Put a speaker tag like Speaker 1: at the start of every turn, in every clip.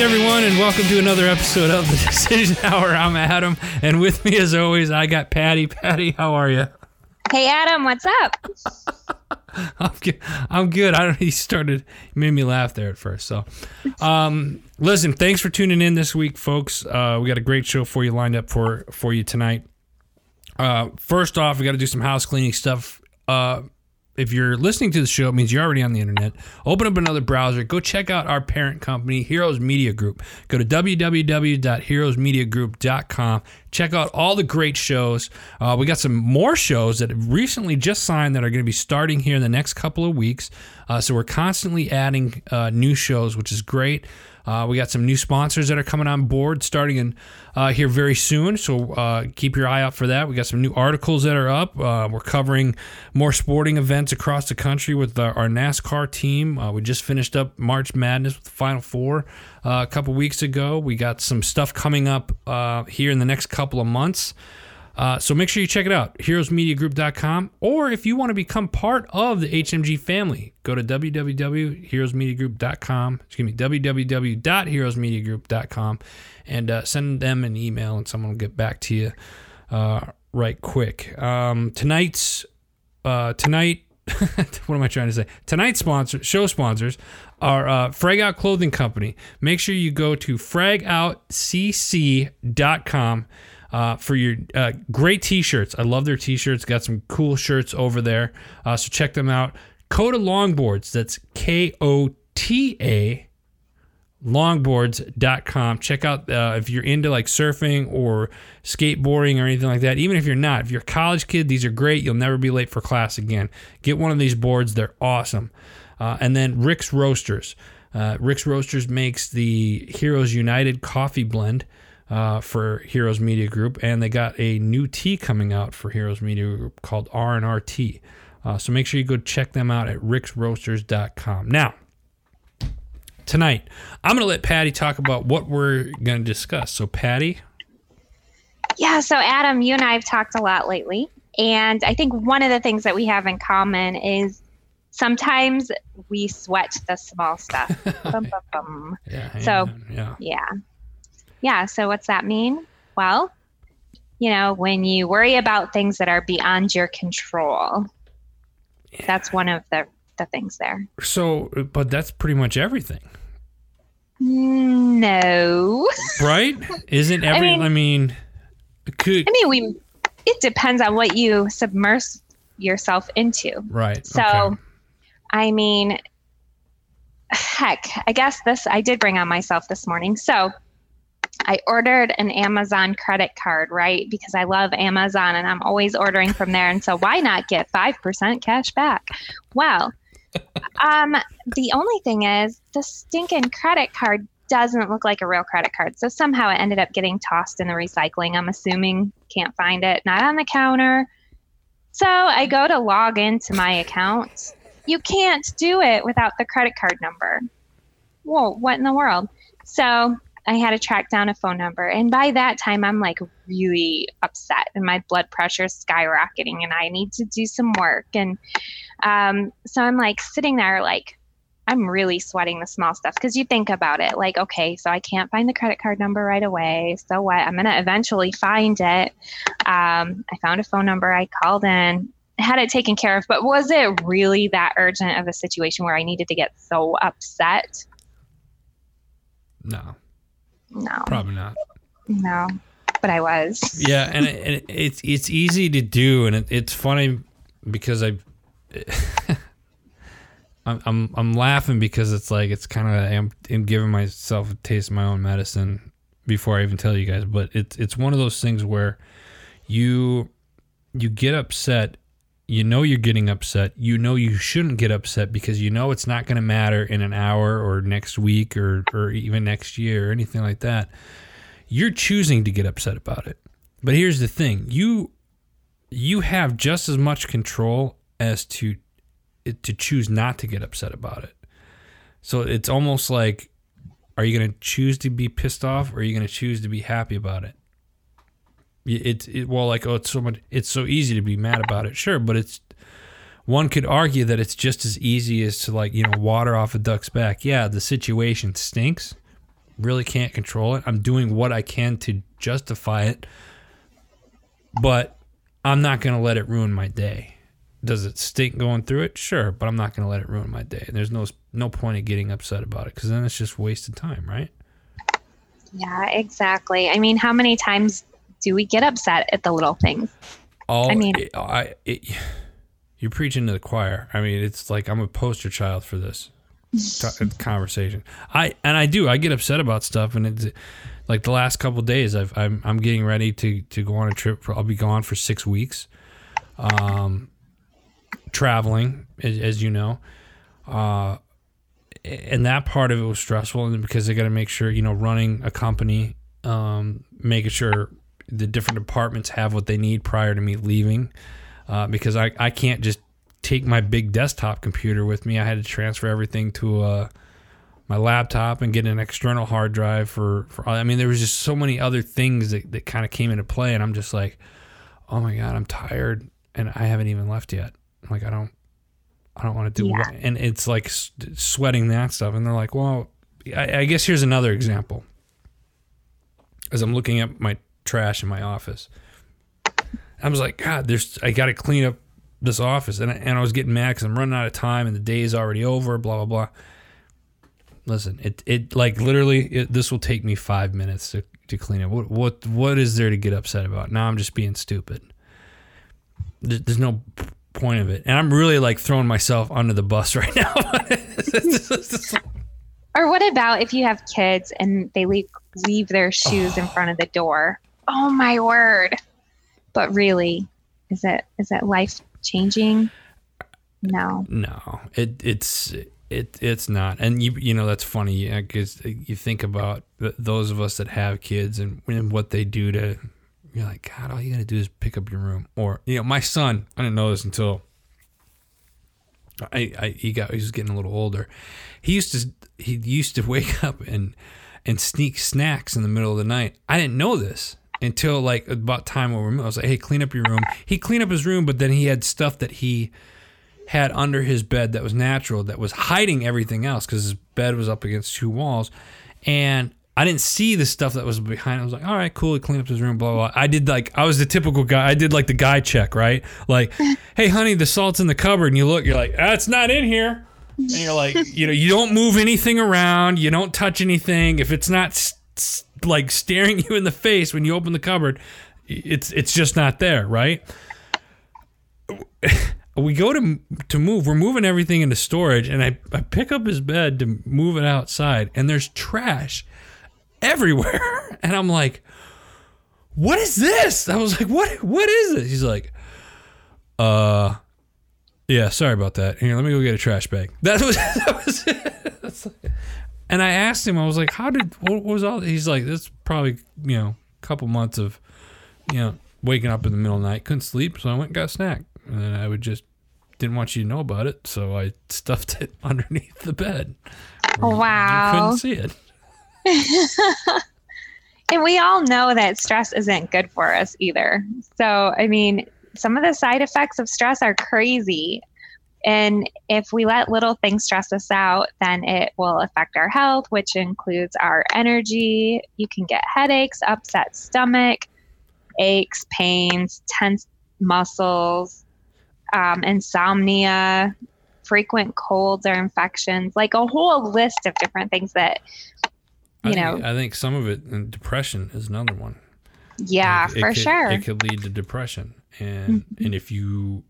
Speaker 1: Greetings, everyone, and welcome to another episode of the Decision Hour. I'm Adam, and with me, as always, I got Patti. Patti, how are you?
Speaker 2: Hey Adam, what's up?
Speaker 1: I'm good. I'm good. I don't. He started. He made me laugh there at first. So, um, listen. Thanks for tuning in this week, folks. Uh, we got a great show for you lined up for for you tonight. Uh, first off, we got to do some house cleaning stuff. Uh, if you're listening to the show, it means you're already on the internet. Open up another browser. Go check out our parent company, Heroes Media Group. Go to www.heroesmediagroup.com. Check out all the great shows. Uh, we got some more shows that recently just signed that are going to be starting here in the next couple of weeks. Uh, so we're constantly adding uh, new shows, which is great. Uh, we got some new sponsors that are coming on board starting in uh, here very soon. So uh, keep your eye out for that. We got some new articles that are up. Uh, we're covering more sporting events across the country with our, our NASCAR team. Uh, we just finished up March Madness with the Final Four uh, a couple weeks ago. We got some stuff coming up here in the next couple of months. Uh, so make sure you check it out, heroesmediagroup.com. Or if you want to become part of the HMG family, go to www.heroesmediagroup.com. Excuse me, www.heroesmediagroup.com and uh, send them an email and someone will get back to you uh, right quick. Um, tonight's, uh, tonight, what am I trying to say? Tonight's sponsor, show sponsors are uh, Frag Out Clothing Company. Make sure you go to fragoutcc.com uh, for your uh, great t-shirts. I love their t-shirts. Got some cool shirts over there. Uh, so check them out. Kota Longboards. That's K-O-T-A longboards.com. Check out uh, if you're into like surfing or skateboarding or anything like that. Even if you're not, if you're a college kid, these are great. You'll never be late for class again. Get one of these boards. They're awesome. Uh, and then Rick's Roasters. Uh, Rick's Roasters makes the Heroes United coffee blend uh, for Heroes Media Group, and they got a new tea coming out for Heroes Media Group called R and R Tea. Uh, so make sure you go check them out at ricksroasters.com. Now, tonight, I'm going to let Patti talk about what we're going to discuss. So, Patti.
Speaker 2: Yeah, so Adam, you and I have talked a lot lately. And I think one of the things that we have in common is sometimes we sweat the small stuff. bum, bum, bum. Yeah, so, yeah. yeah. Yeah. So what's that mean? Well, you know, when you worry about things that are beyond your control, yeah. that's one of the, the things there.
Speaker 1: So, but that's pretty much everything.
Speaker 2: No.
Speaker 1: Right? Isn't every, I mean, I mean,
Speaker 2: could, I mean, we, it depends on what you submerge yourself into.
Speaker 1: Right.
Speaker 2: So, okay. I mean, heck, I guess this, I did bring on myself this morning. So, I ordered an Amazon credit card, right? Because I love Amazon and I'm always ordering from there. And so why not get 5% cash back? Well, um, the only thing is the stinking credit card doesn't look like a real credit card. So somehow it ended up getting tossed in the recycling. I'm assuming can't find it, not on the counter. So I go to log into my account. You can't do it without the credit card number. Whoa, what in the world? So I had to track down a phone number. And by that time, I'm like really upset and my blood pressure is skyrocketing and I need to do some work. And um, so I'm like sitting there, like, I'm really sweating the small stuff because you think about it like, okay, so I can't find the credit card number right away. So what? I'm going to eventually find it. Um, I found a phone number. I called in, had it taken care of. But was it really that urgent of a situation where I needed to get so upset?
Speaker 1: No.
Speaker 2: No.
Speaker 1: Probably not.
Speaker 2: No, but I was.
Speaker 1: Yeah, and, it, and it's it's easy to do, and it, it's funny because I. I'm, I'm I'm laughing because it's like it's kind of I'm, I'm giving myself a taste of my own medicine before I even tell you guys, but it's it's one of those things where you you get upset you know you're getting upset. You know you shouldn't get upset because you know it's not going to matter in an hour or next week or, or even next year or anything like that. You're choosing to get upset about it. But here's the thing you you have just as much control as to to choose not to get upset about it. So it's almost like are you going to choose to be pissed off or are you going to choose to be happy about it? It's it, well, like oh, it's so much. It's so easy to be mad about it, sure, but it's one could argue that it's just as easy as to like you know water off a duck's back. Yeah, the situation stinks, really can't control it. I'm doing what I can to justify it, but I'm not going to let it ruin my day. Does it stink going through it? Sure, but I'm not going to let it ruin my day. There's no no point in getting upset about it because then it's just wasted time, right?
Speaker 2: Yeah, exactly. I mean, how many times do we get upset at the little things?
Speaker 1: All
Speaker 2: I mean-
Speaker 1: it, I it, you're preaching to the choir. I mean, it's like I'm a poster child for this conversation. I and I do. I get upset about stuff, and it's like the last couple days. I've, I'm I'm getting ready to to go on a trip. For, I'll be gone for six weeks, um, traveling, as, as you know. Uh, and that part of it was stressful, and because I got to make sure, you know, running a company, um, making sure the different departments have what they need prior to me leaving, uh, because I, I can't just take my big desktop computer with me. I had to transfer everything to uh, my laptop and get an external hard drive for, for I mean, there was just so many other things that, that kind of came into play, and I'm just like, oh my god, I'm tired, and I haven't even left yet. Like I don't, I don't want to do
Speaker 2: Yeah.
Speaker 1: what, and it's like s- sweating that stuff, and they're like, well, I, I guess here's another example. As I'm looking at my trash in my office, I was like, God, there's I got to clean up this office, and I, and I was getting mad because I'm running out of time, and the day is already over. Blah blah blah. Listen, it it like literally it, this will take me five minutes to, to clean up. What what what is there to get upset about? Now I'm just being stupid. There- There's no point of it, and I'm really like throwing myself under the bus right now.
Speaker 2: Or what about if you have kids and they leave leave their shoes in front of the door? Oh my word. But really, is it is it life changing? No.
Speaker 1: No, it it's it it's not, and you you know that's funny because you think about those of us that have kids and, and what they do to you're like God, all you gotta do is pick up your room, or you know my son. I didn't know this until I, I he got he was getting a little older. He used to he used to wake up and and sneak snacks in the middle of the night. I didn't know this until like about time we- I was like, hey, clean up your room. He cleaned up his room, but then he had stuff that he had under his bed that was natural that was hiding everything else because his bed was up against two walls and I didn't see the stuff that was behind. I was like, all right, cool. He cleaned up his room, blah, blah, blah. I did like, I was the typical guy. I did like the guy check, right? Like, hey, honey, the salt's in the cupboard. And you look, you're like, ah, it's not in here. And you're like, you know, you don't move anything around. You don't touch anything. If it's not s- s- like staring you in the face when you open the cupboard, it's it's just not there, right? we go to to move. We're moving everything into storage, and I, I pick up his bed to move it outside, and there's trash everywhere. And I'm like, "What is this?" I was like, "What? What is this?" He's like, "Uh, yeah, sorry about that. Here, let me go get a trash bag." That was that was it. And I asked him, I was like, "How did? What was all?" He's like, "This probably you know a couple months of you know waking up in the middle of the night, couldn't sleep, so I went and got a snack, and I would just." Didn't want you to know about it, so I stuffed it underneath the bed. where you-
Speaker 2: Wow.
Speaker 1: couldn't see it.
Speaker 2: And we all know that stress isn't good for us either. So, I mean, some of the side effects of stress are crazy. And if we let little things stress us out, then it will affect our health, which includes our energy. You can get headaches, upset stomach, aches, pains, tense muscles, um, insomnia, frequent colds or infections, like a whole list of different things that, you
Speaker 1: I
Speaker 2: know,
Speaker 1: think, I think some of it, and depression is another one.
Speaker 2: yeah,
Speaker 1: Like,
Speaker 2: for
Speaker 1: could-
Speaker 2: sure.
Speaker 1: It could lead to depression, and
Speaker 2: Mhm.
Speaker 1: and if you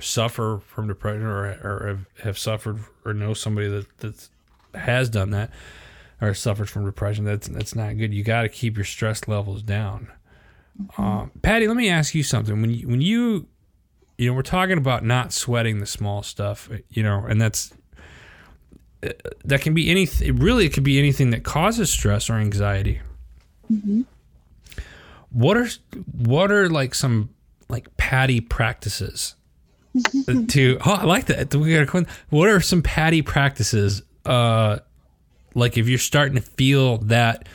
Speaker 1: suffer from depression or or have, have suffered or know somebody that that has done that or suffered from depression, that's that's not good. You got to keep your stress levels down.
Speaker 2: Mm-hmm.
Speaker 1: Um, Patti, let me ask you something. When you when you you know we're talking about not sweating the small stuff, you know, and that's uh, that can be anything. Really, it could be anything that causes stress or anxiety
Speaker 2: Mhm.
Speaker 1: what are what are like some like patty practices to oh I like that. We got a what are some patty practices uh like if you're starting to feel that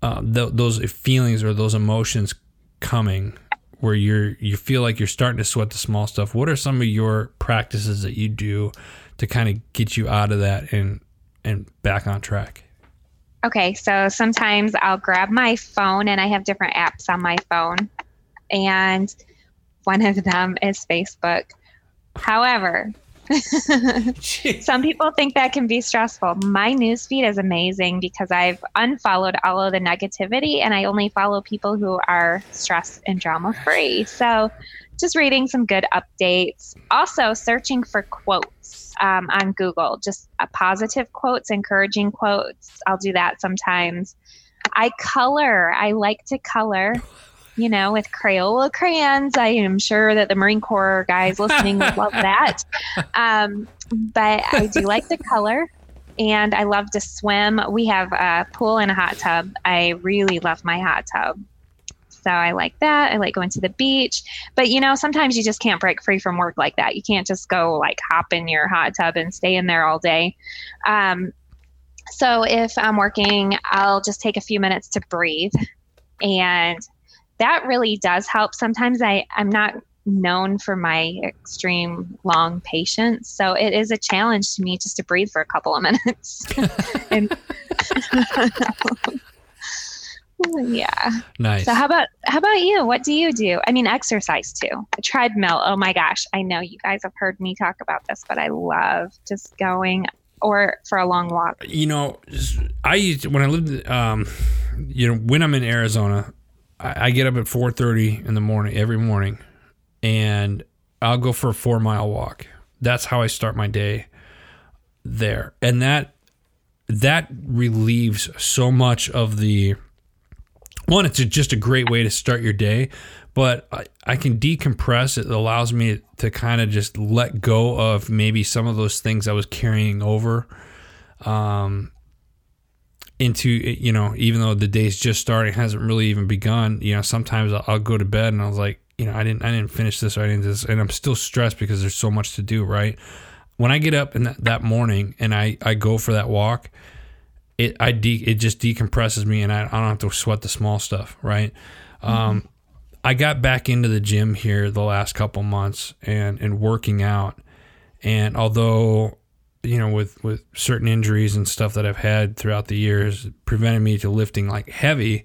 Speaker 1: uh, th- those feelings or those emotions coming where you're you feel like you're starting to sweat the small stuff what are some of your practices that you do to kind of get you out of that and and back on track?
Speaker 2: Okay, so sometimes I'll grab my phone and I have different apps on my phone. And one of them is Facebook. However, some people think that can be stressful. My newsfeed is amazing because I've unfollowed all of the negativity and I only follow people who are stress and drama free. So just reading some good updates. Also, searching for quotes um, on Google, just uh, positive quotes, encouraging quotes. I'll do that sometimes. I color. I like to color, you know, with Crayola crayons. I am sure that the Marine Corps guys listening would love that. Um, but I do like the color and I love to swim. We have a pool and a hot tub. I really love my hot tub. So I like that. I like going to the beach. But you know, sometimes you just can't break free from work like that. You can't just go like hop in your hot tub and stay in there all day. Um, so if I'm working, I'll just take a few minutes to breathe. And that really does help. Sometimes I, I'm not known for my extreme long patience. So it is a challenge to me just to breathe for a couple of minutes. and yeah.
Speaker 1: Nice.
Speaker 2: So how about how about you? What do you do? I mean, exercise too. A treadmill. Oh my gosh, I know you guys have heard me talk about this, but I love just going or for a long walk.
Speaker 1: You know, I used when I lived, um, you know, when I'm in Arizona, I, I get up at four thirty in the morning every morning, and I'll go for a four mile walk. That's how I start my day there, and that that relieves so much of the one, it's just a great way to start your day, but I, I can decompress. It allows me to kind of just let go of maybe some of those things I was carrying over um, into, you know, even though the day's just starting, hasn't really even begun, you know, sometimes I'll, I'll go to bed and I was like, you know, I didn't, I didn't finish this or I didn't this, and I'm still stressed because there's so much to do, right? When I get up in that, that morning and I, I go for that walk, it I de- it just decompresses me and I, I don't have to sweat the small stuff, right? Mm-hmm. Um, I got back into the gym here the last couple months and and working out, and although you know with with certain injuries and stuff that I've had throughout the years prevented me to lifting like heavy.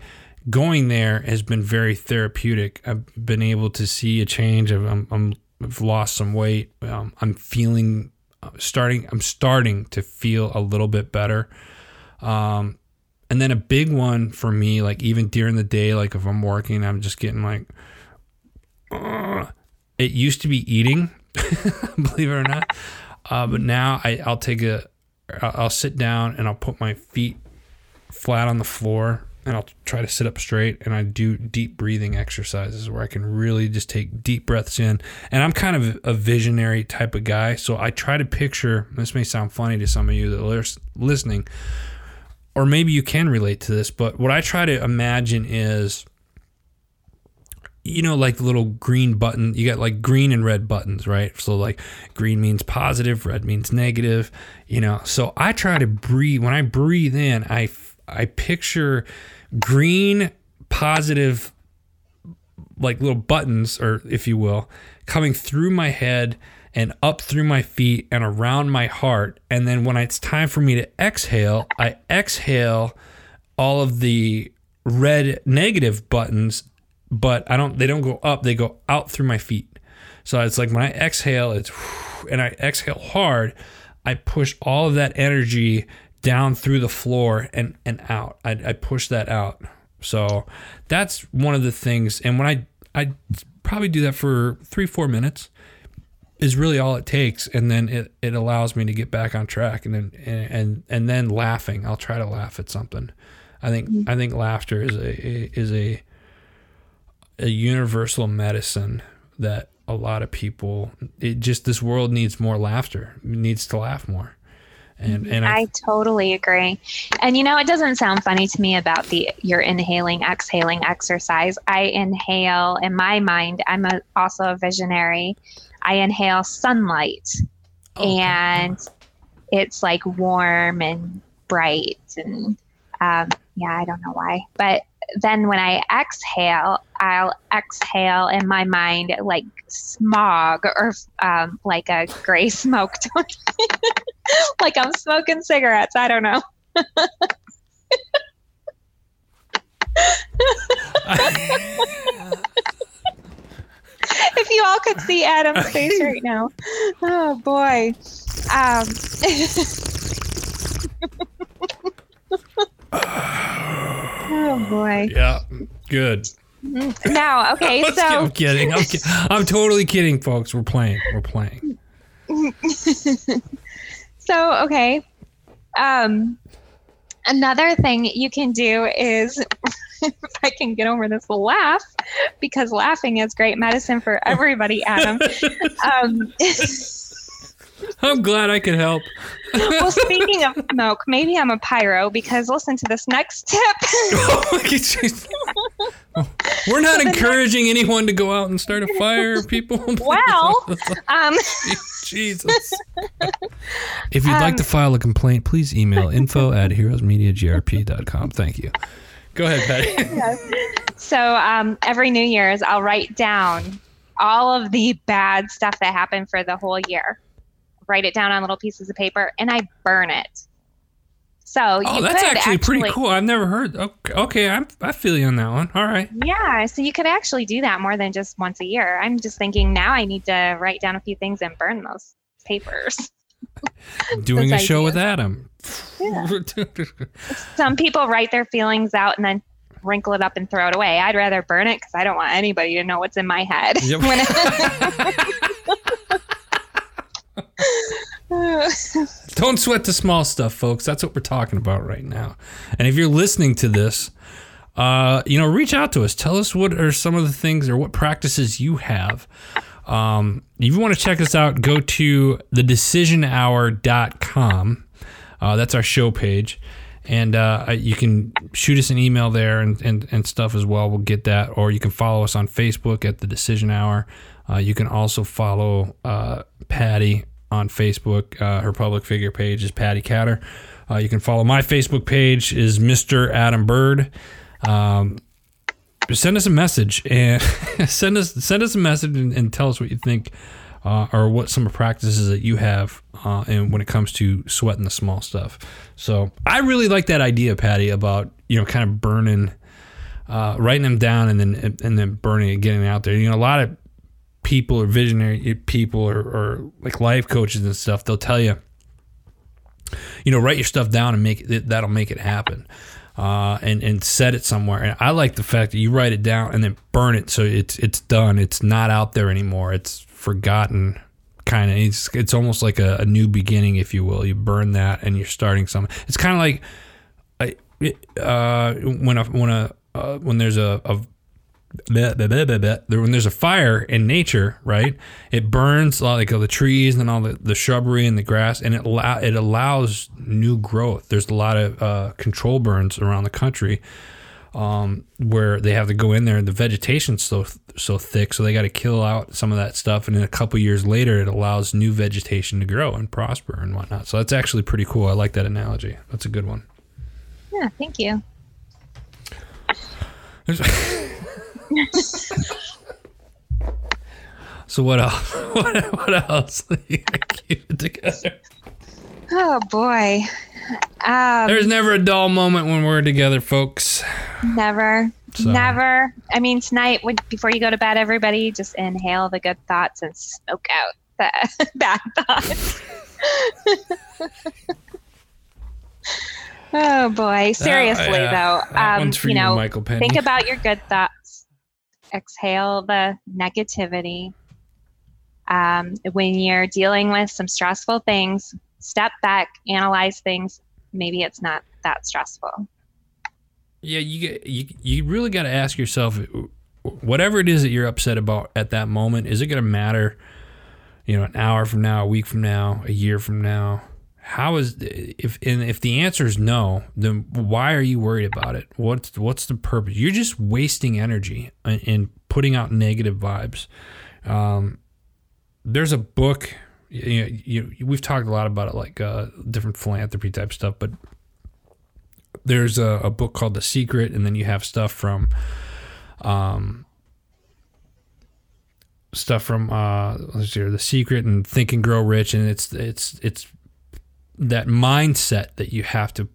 Speaker 1: Going there has been very therapeutic. I've been able to see a change. I've, I'm, I'm I've lost some weight. Um, I'm feeling uh, starting. I'm starting to feel a little bit better. Um, and then a big one for me, like even during the day, like if I'm working, I'm just getting like, uh, it used to be eating, believe it or not. Uh, but now I, I'll take a, I'll sit down and I'll put my feet flat on the floor and I'll try to sit up straight and I do deep breathing exercises where I can really just take deep breaths in. And I'm kind of a visionary type of guy, so I try to picture. This may sound funny to some of you that are listening, or maybe you can relate to this, but what I try to imagine is you know like the little green button you got like green and red buttons right so like green means positive red means negative you know so i try to breathe when i breathe in i i picture green positive like little buttons or if you will coming through my head and up through my feet and around my heart. And then when it's time for me to exhale, I exhale all of the red negative buttons, but I don't they don't go up, they go out through my feet. So it's like when I exhale, it's and I exhale hard, I push all of that energy down through the floor and and out. I, I push that out. So that's one of the things. And when I I probably do that for three four minutes, is really all it takes and then it, it allows me to get back on track and then and, and and then laughing i'll try to laugh at something i think i think laughter is a is a a universal medicine that a lot of people it just this world needs more laughter it needs to laugh more and
Speaker 2: and I, I, totally agree. And you know, it doesn't sound funny to me about the your inhaling, exhaling exercise. I inhale in my mind. I'm a, also a visionary. I inhale sunlight oh, and it's like warm and bright and um, yeah, I don't know why. But then when I exhale, I'll exhale in my mind like smog or um, like a gray smoke, like I'm smoking cigarettes. I don't know. if you all could see Adam's face right now, oh boy. Um, oh boy.
Speaker 1: Yeah, good.
Speaker 2: Now, okay, so
Speaker 1: I'm kidding. I'm, ki- I'm totally kidding, folks. We're playing. We're playing.
Speaker 2: so okay. Um, another thing you can do is if I can get over this laugh because laughing is great medicine for everybody, Adam. Um,
Speaker 1: I'm glad I could help.
Speaker 2: well, speaking of smoke, maybe I'm a pyro because listen to this next tip.
Speaker 1: We're not encouraging anyone to go out and start a fire, people.
Speaker 2: well, um,
Speaker 1: Jesus. If you'd like to file a complaint, please email info at heroesmediagrp.com. Thank you. Go ahead, Patti.
Speaker 2: so um, every New Year's, I'll write down all of the bad stuff that happened for the whole year. Write it down on little pieces of paper, and I burn it. So
Speaker 1: Oh, that's
Speaker 2: could
Speaker 1: actually, pretty cool. I've never heard. Okay, okay I'm, I feel you on that one. All right.
Speaker 2: Yeah, so you could actually do that more than just once a year. I'm just thinking now I need to write down a few things and burn those papers.
Speaker 1: Doing a show with. Adam.
Speaker 2: Some people write their feelings out and then wrinkle it up and throw it away. I'd rather burn it because I don't want anybody to know what's in my head.
Speaker 1: Yep. Don't sweat the small stuff, folks. That's what we're talking about right now. And if you're listening to this, uh, you know, reach out to us. Tell us what are some of the things or what practices you have. Um, if you want to check us out, go to thedecisionhour.com. Uh, that's our show page. And uh, you can shoot us an email there and, and, and stuff as well. We'll get that. Or you can follow us on Facebook at The Decision Hour. Uh, you can also follow uh, Patti on Facebook. Uh, her public figure page is Patti Katter. Uh, you can follow my Facebook page is Mr. Adam Bird. Um, send us a message and send us send us a message and, and tell us what you think uh, or what some practices that you have uh, and when it comes to sweating the small stuff. So I really like that idea, Patti, about you know kind of burning, uh, writing them down and then and then burning it, getting out there. You know, a lot of people or visionary people or, or like life coaches and stuff, they'll tell you, you know, write your stuff down and make it that'll make it happen. Uh, and and set it somewhere. And I like the fact that you write it down and then burn it so it's it's done. It's not out there anymore. It's forgotten. Kind of. It's it's almost like a, a new beginning, if you will. You burn that and you're starting something. It's kind of like, uh, when a when a uh, when there's a, a When there's a fire in nature, right? It burns like all the trees and all the, the shrubbery and the grass, and it allow, it allows new growth. There's a lot of uh, control burns around the country um, where they have to go in there, and the vegetation's so so thick, so they got to kill out some of that stuff, and then a couple years later, it allows new vegetation to grow and prosper and whatnot. So that's actually pretty cool. I like that analogy. That's a good one.
Speaker 2: yeah, thank you.
Speaker 1: So what else? What, what else? Keep it together.
Speaker 2: Oh boy. Um,
Speaker 1: There's never a dull moment when we're together, folks.
Speaker 2: Never.
Speaker 1: So-
Speaker 2: Never. I mean, tonight, before you go to bed, everybody just inhale the good thoughts and smoke out the bad thoughts. oh boy. Seriously,
Speaker 1: yeah.
Speaker 2: though, um,
Speaker 1: for
Speaker 2: you
Speaker 1: you,
Speaker 2: know,
Speaker 1: Michael Penny.
Speaker 2: think about your good thoughts. Exhale the negativity. Um, when you're dealing with some stressful things, step back, analyze things. Maybe it's not that stressful.
Speaker 1: Yeah, you you you really got to ask yourself, whatever it is that you're upset about at that moment, is it going to matter? You know, an hour from now, a week from now, a year from now. How is if and if the answer is no, then why are you worried about it? What's what's the purpose? You're just wasting energy and, in putting out negative vibes. Um, there's a book. You, you we've talked a lot about it, like uh, different philanthropy type stuff, but there's a, a book called The Secret, and then you have stuff from, um, stuff from uh, let's see, here, The Secret and Think and Grow Rich, and it's it's it's that mindset that you have to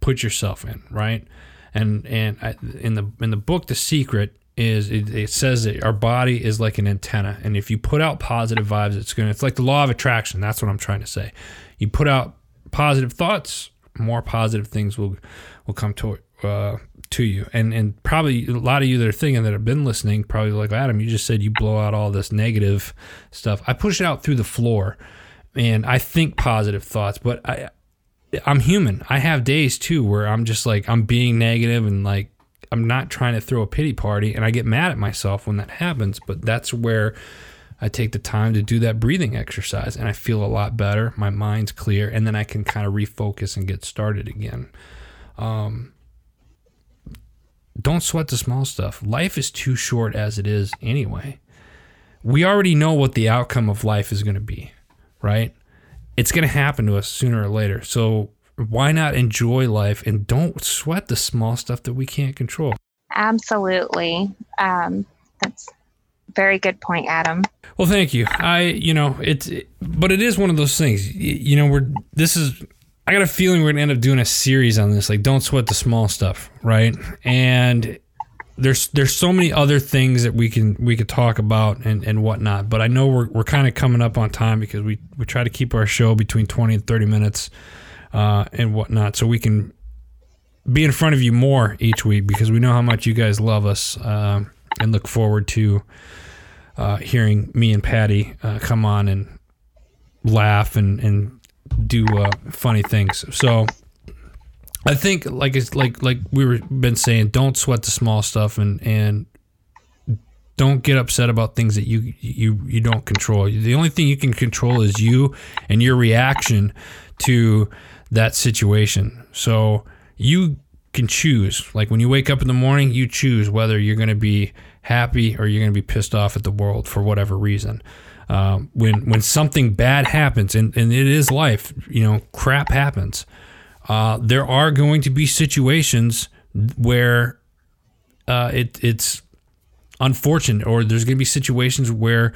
Speaker 1: put yourself in, right? and and I, in the in the book, The Secret is it, it says that our body is like an antenna, and if you put out positive vibes, it's gonna. It's like the law of attraction. That's what I'm trying to say. You put out positive thoughts, more positive things will will come to uh, to you. And and probably a lot of you that are thinking that have been listening, probably like Adam, you just said you blow out all this negative stuff. I push it out through the floor, and I think positive thoughts, but I I'm human. I have days too where I'm just like I'm being negative and like I'm not trying to throw a pity party and I get mad at myself when that happens, but that's where I take the time to do that breathing exercise and I feel a lot better. My mind's clear and then I can kind of refocus and get started again. Um, don't sweat the small stuff. Life is too short as it is anyway. We already know what the outcome of life is going to be, right? It's going to happen to us sooner or later. So why not enjoy life and don't sweat the small stuff that we can't control?
Speaker 2: Absolutely. Um, that's very good point, Adam.
Speaker 1: Well, thank you. I, you know, it's, but it is one of those things. You know, we're this is. I got a feeling we're gonna end up doing a series on this, like don't sweat the small stuff, right? And there's there's so many other things that we can we could talk about and, and whatnot. But I know we're, we're kind of coming up on time because we, we try to keep our show between 20 and 30 minutes uh, and whatnot, so we can be in front of you more each week because we know how much you guys love us uh, and look forward to uh, hearing me and Patti uh, come on and laugh and and do uh, funny things. So I think like it's like like we were been saying, don't sweat the small stuff and and don't get upset about things that you you you don't control. The only thing you can control is you and your reaction to that situation. So you can choose. Like when you wake up in the morning, you choose whether you're going to be happy or you're going to be pissed off at the world for whatever reason. Um, when when something bad happens, and, and it is life, you know, crap happens. Uh, there are going to be situations where uh, it, it's unfortunate, or there's going to be situations where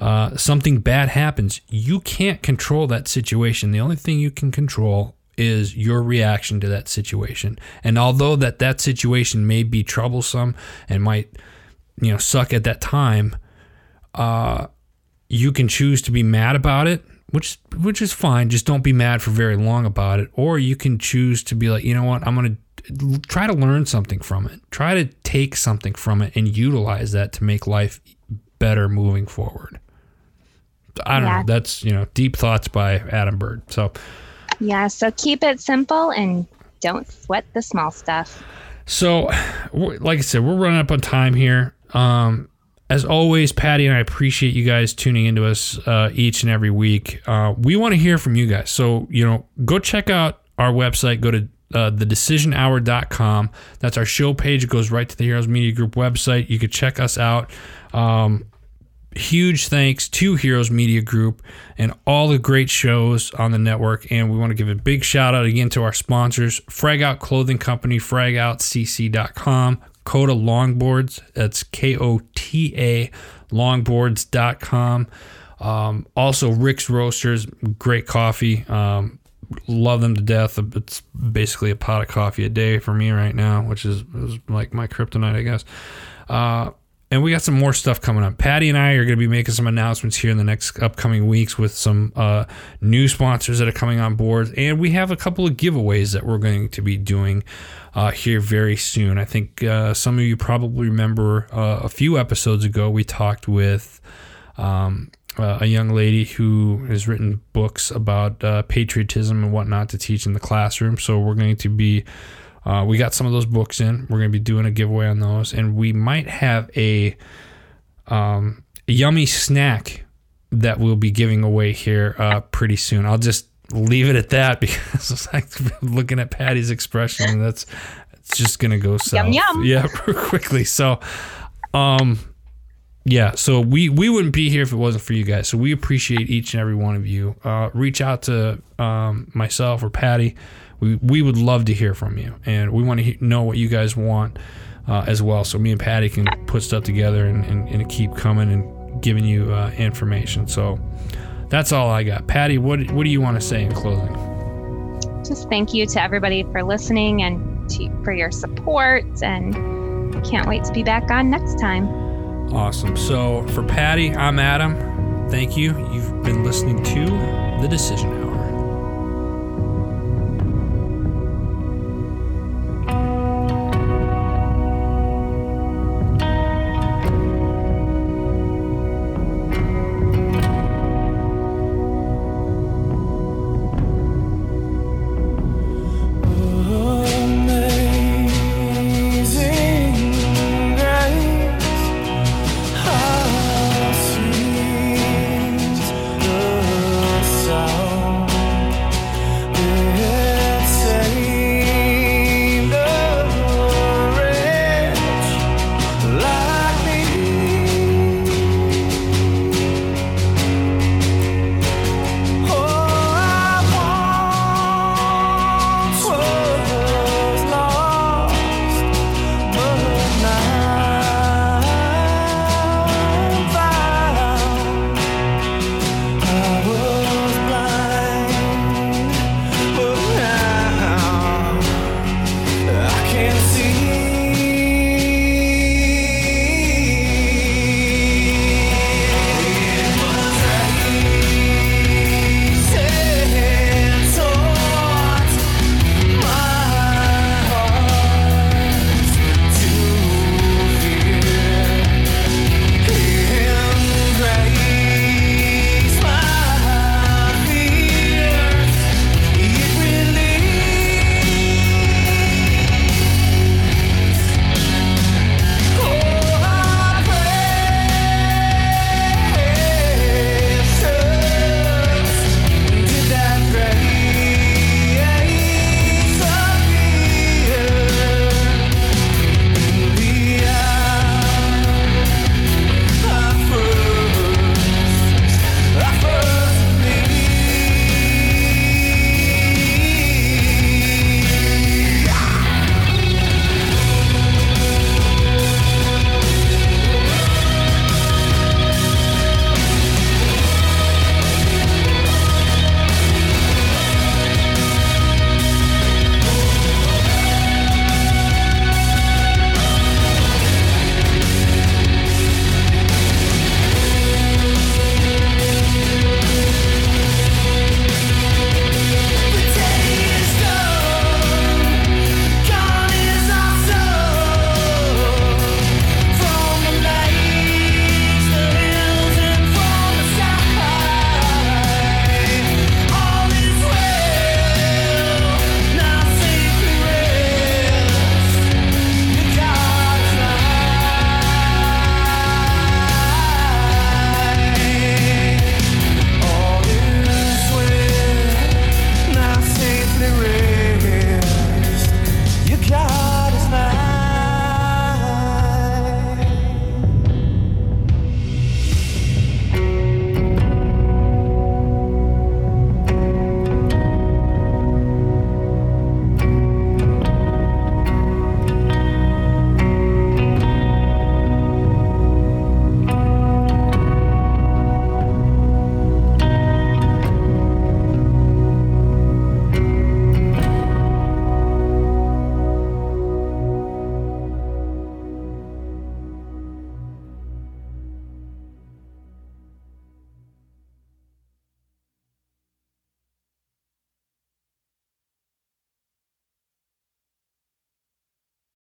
Speaker 1: uh, something bad happens. You can't control that situation. The only thing you can control is your reaction to that situation. And although that that situation may be troublesome and might you know suck at that time, uh, you can choose to be mad about it, which which is fine. Just don't be mad for very long about it, or you can choose to be like, you know what, I'm gonna try to learn something from it. Try to take something from it and utilize that to make life better moving forward. I don't yeah. know. That's you know deep thoughts by Adam Bird. So
Speaker 2: yeah, so keep it simple and don't sweat the small stuff.
Speaker 1: So, like I said, we're running up on time here. Um, as always, Patti and I appreciate you guys tuning into us uh, each and every week. Uh, we want to hear from you guys. So, you know, go check out our website. Go to uh, thedecisionhour.com. That's our show page. It goes right to the Heroes Media Group website. You can check us out. Um, huge thanks to Heroes Media Group and all the great shows on the network. And we want to give a big shout out again to our sponsors Frag Out Clothing Company, fragoutcc.com, Kota Longboards, that's K O T A longboards.com. Um, also, Rick's Roasters, great coffee. Um, love them to death. It's basically a pot of coffee a day for me right now, which is, is like my kryptonite, I guess. Uh, and we got some more stuff coming up. Patti and I are going to be making some announcements here in the next upcoming weeks with some uh, new sponsors that are coming on board, and we have a couple of giveaways that we're going to be doing uh, here very soon. I think uh, some of you probably remember uh, a few episodes ago we talked with. Um, uh, a young lady who has written books about uh, patriotism and whatnot to teach in the classroom. So we're going to be uh, we got some of those books in. We're going to be doing a giveaway on those, and we might have a, um, a yummy snack that we'll be giving away here uh, pretty soon. I'll just leave it at that because it's like looking at Patti's expression, and that's it's just gonna go south.
Speaker 2: Yum yum.
Speaker 1: Yeah, quickly. So, um, yeah. So we we wouldn't be here if it wasn't for you guys. So we appreciate each and every one of you. Uh, reach out to um, myself or Patti we, we would love to hear from you, and we want to he- know what you guys want uh, as well. So me and Patti can put stuff together and, and, and keep coming and giving you uh, information. So that's all I got. Patti, what what do you want to say in closing?
Speaker 2: Just thank you to everybody for listening and to, for your support and can't wait to be back on next time.
Speaker 1: Awesome. So for Patti, I'm Adam. Thank you. You've been listening to The Decision Hour.